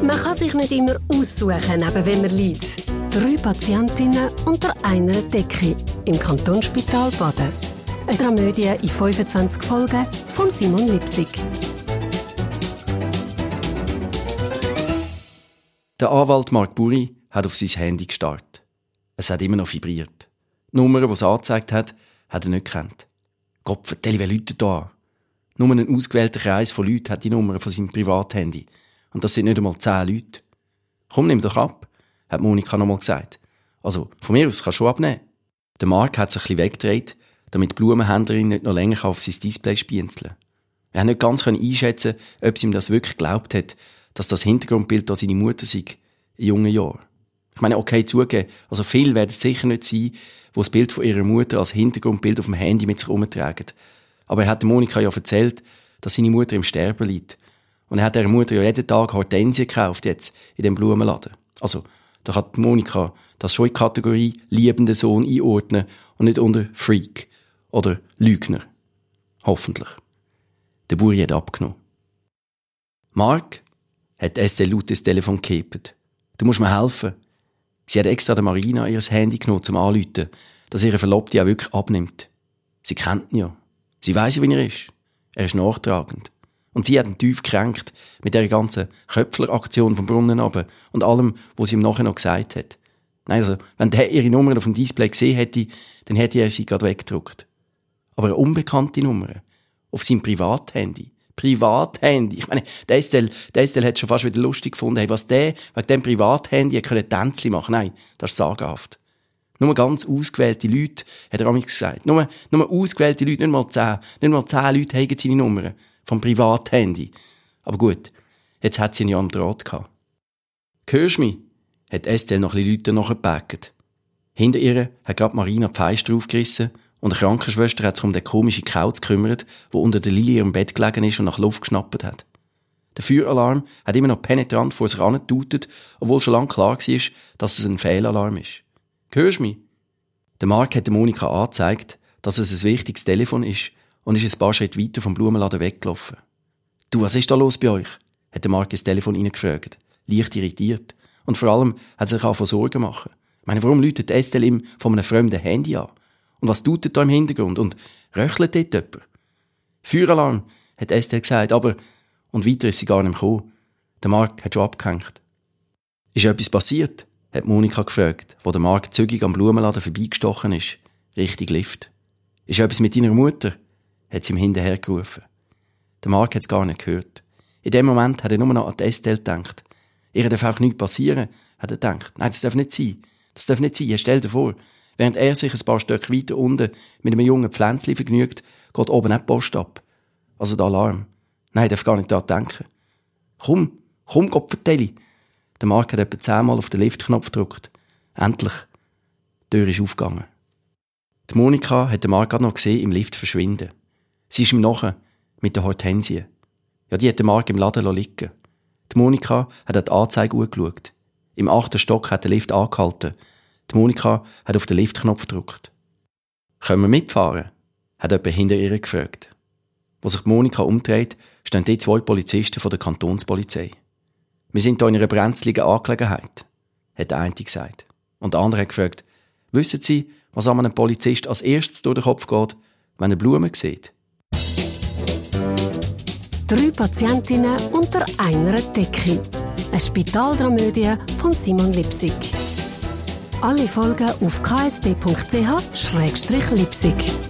Man kann sich nicht immer aussuchen, neben wem man liegt. Drei Patientinnen unter einer Decke im Kantonsspital Baden. Eine Dramödie in 25 Folgen von Simon Lipsig. Der Anwalt Mark Buri hat auf sein Handy gestartet. Es hat immer noch vibriert. Die Nummer, die es angezeigt hat, hat er nicht gekannt. Gott, vertell, wer Leute da? Nur ein ausgewählter Kreis von Leuten hat die Nummer von seinem Privathandy. Und das sind nicht einmal zehn Leute. Komm, nimm doch ab, hat Monika nochmal gesagt. Also, von mir aus kannst du schon abnehmen. Der Mark hat sich ein bisschen weggedreht, damit die Blumenhändlerin nicht noch länger auf sein Display spienzeln Er hat nicht ganz einschätzen ob sie ihm das wirklich geglaubt hat, dass das Hintergrundbild da seine Mutter sei, in jungen Jahren. Ich meine, okay, zugeben, also viel werden es sicher nicht sein, wo das Bild von ihrer Mutter als Hintergrundbild auf dem Handy mit sich herumtragen. Aber er hat Monika ja erzählt, dass seine Mutter im Sterben liegt. Und er hat ihrer Mutter ja jeden Tag Hortensien gekauft jetzt, in dem Blumenladen. Also, da kann Monika das schon in die Kategorie liebender Sohn einordnen und nicht unter Freak oder Lügner. Hoffentlich. Der Buri hat abgenommen. Mark hat Estelle laut das Telefon gekippt. Du musst mir helfen. Sie hat extra der Marina ihr Handy genommen zum Anrufen, dass ihre Verlobte auch wirklich abnimmt. Sie kennt ihn ja. Sie weiss, wie er ist. Er ist nachtragend. Und sie hat ihn tief gekränkt mit der ganzen Köpfler-Aktion vom Brunnen runter und allem, was sie ihm nachher noch gesagt hat. Nein, also, wenn der ihre Nummer auf dem Display gesehen hätte, dann hätte er sie gerade weggedruckt. Aber eine unbekannte Nummer. Auf seinem Privathandy. Privathandy. Ich meine, der Estelle, der Estelle hat schon fast wieder lustig gefunden, hey, was der wegen dem Privathandy können Tänzchen machen. Nein, das ist sagenhaft. Nur ganz ausgewählte Leute, hat er amigs gesagt. Nur, nur ausgewählte Leute, nicht mal zehn. Nicht mal zehn Leute haben seine Nummern. Vom Privathandy. Aber gut, jetzt hat sie ihn ja am Draht gehabt. Hörst mich? hat Estelle noch ein Leute nachgepackt. Hinter ihr hat gerade Marina die Feister aufgerissen und eine Krankenschwester hat sich um den komischen Kauz gekümmert, wo unter der Lilie im Bett gelegen ist und nach Luft geschnappt hat. Der Feueralarm hat immer noch penetrant vor sich angetutet, obwohl schon lange klar war, dass es ein Fehlalarm ist. Hörst mich? Der Mark hat Monika angezeigt, dass es ein wichtiges Telefon ist und ist ein paar Schritte weiter vom Blumenladen weggelaufen. Du, was ist da los bei euch? hat der Mark ins Telefon reingefragt. Leicht irritiert. Und vor allem hat er sich auch von Sorgen machen. Ich meine, warum läutet Estelle ihm von einem fremden Handy an? Und was tut er da im Hintergrund? Und röchelt dort jemand? Feueralarm, hat Estelle gesagt, aber, und weiter ist sie gar nicht gekommen. Der Mark hat schon abgehängt. Ist etwas passiert? hat Monika gefragt, wo der Mark zügig am Blumenladen vorbeigestochen ist. Richtig Lift. Ist etwas mit deiner Mutter? Hat sie ihm hinterher gerufen. Der Mark hat es gar nicht gehört. In dem Moment hat er nur noch an die Estelle gedacht. Ihr darf auch nichts passieren, hat er gedacht. Nein, das darf nicht sein. Das darf nicht sein. Stell dir vor, während er sich ein paar Stück weiter unten mit einem jungen Pflänzchen vergnügt, geht oben auch die Post ab. Also der Alarm. Nein, darf gar nicht daran denken. Komm, komm, Gott vertelle. Der Mark hat etwa zehnmal auf den Liftknopf gedrückt. Endlich. Die Tür ist aufgegangen. Die Monika hat den Mark gerade noch gesehen im Lift verschwinden. Sie ist ihm nachher mit der Hortensie. Ja, die hat den Mark im Laden liegen Die Monika hat an die Anzeige angeschaut. Im achten Stock hat der Lift angehalten. Die Monika hat auf den Liftknopf gedrückt. Können wir mitfahren? hat jemand hinter ihr gefragt. Wo sich Monika umdreht, stehen die zwei Polizisten von der Kantonspolizei. Wir sind hier in einer brenzligen Angelegenheit, hat der eine gesagt. Und der andere hat gefragt, wissen Sie, was einem Polizist als erstes durch den Kopf geht, wenn er Blumen sieht? Drei Patientinnen unter einer Decke. Eine Spitaldramödie von Simon Lipsig. Alle Folgen auf ksb.ch-lipsig.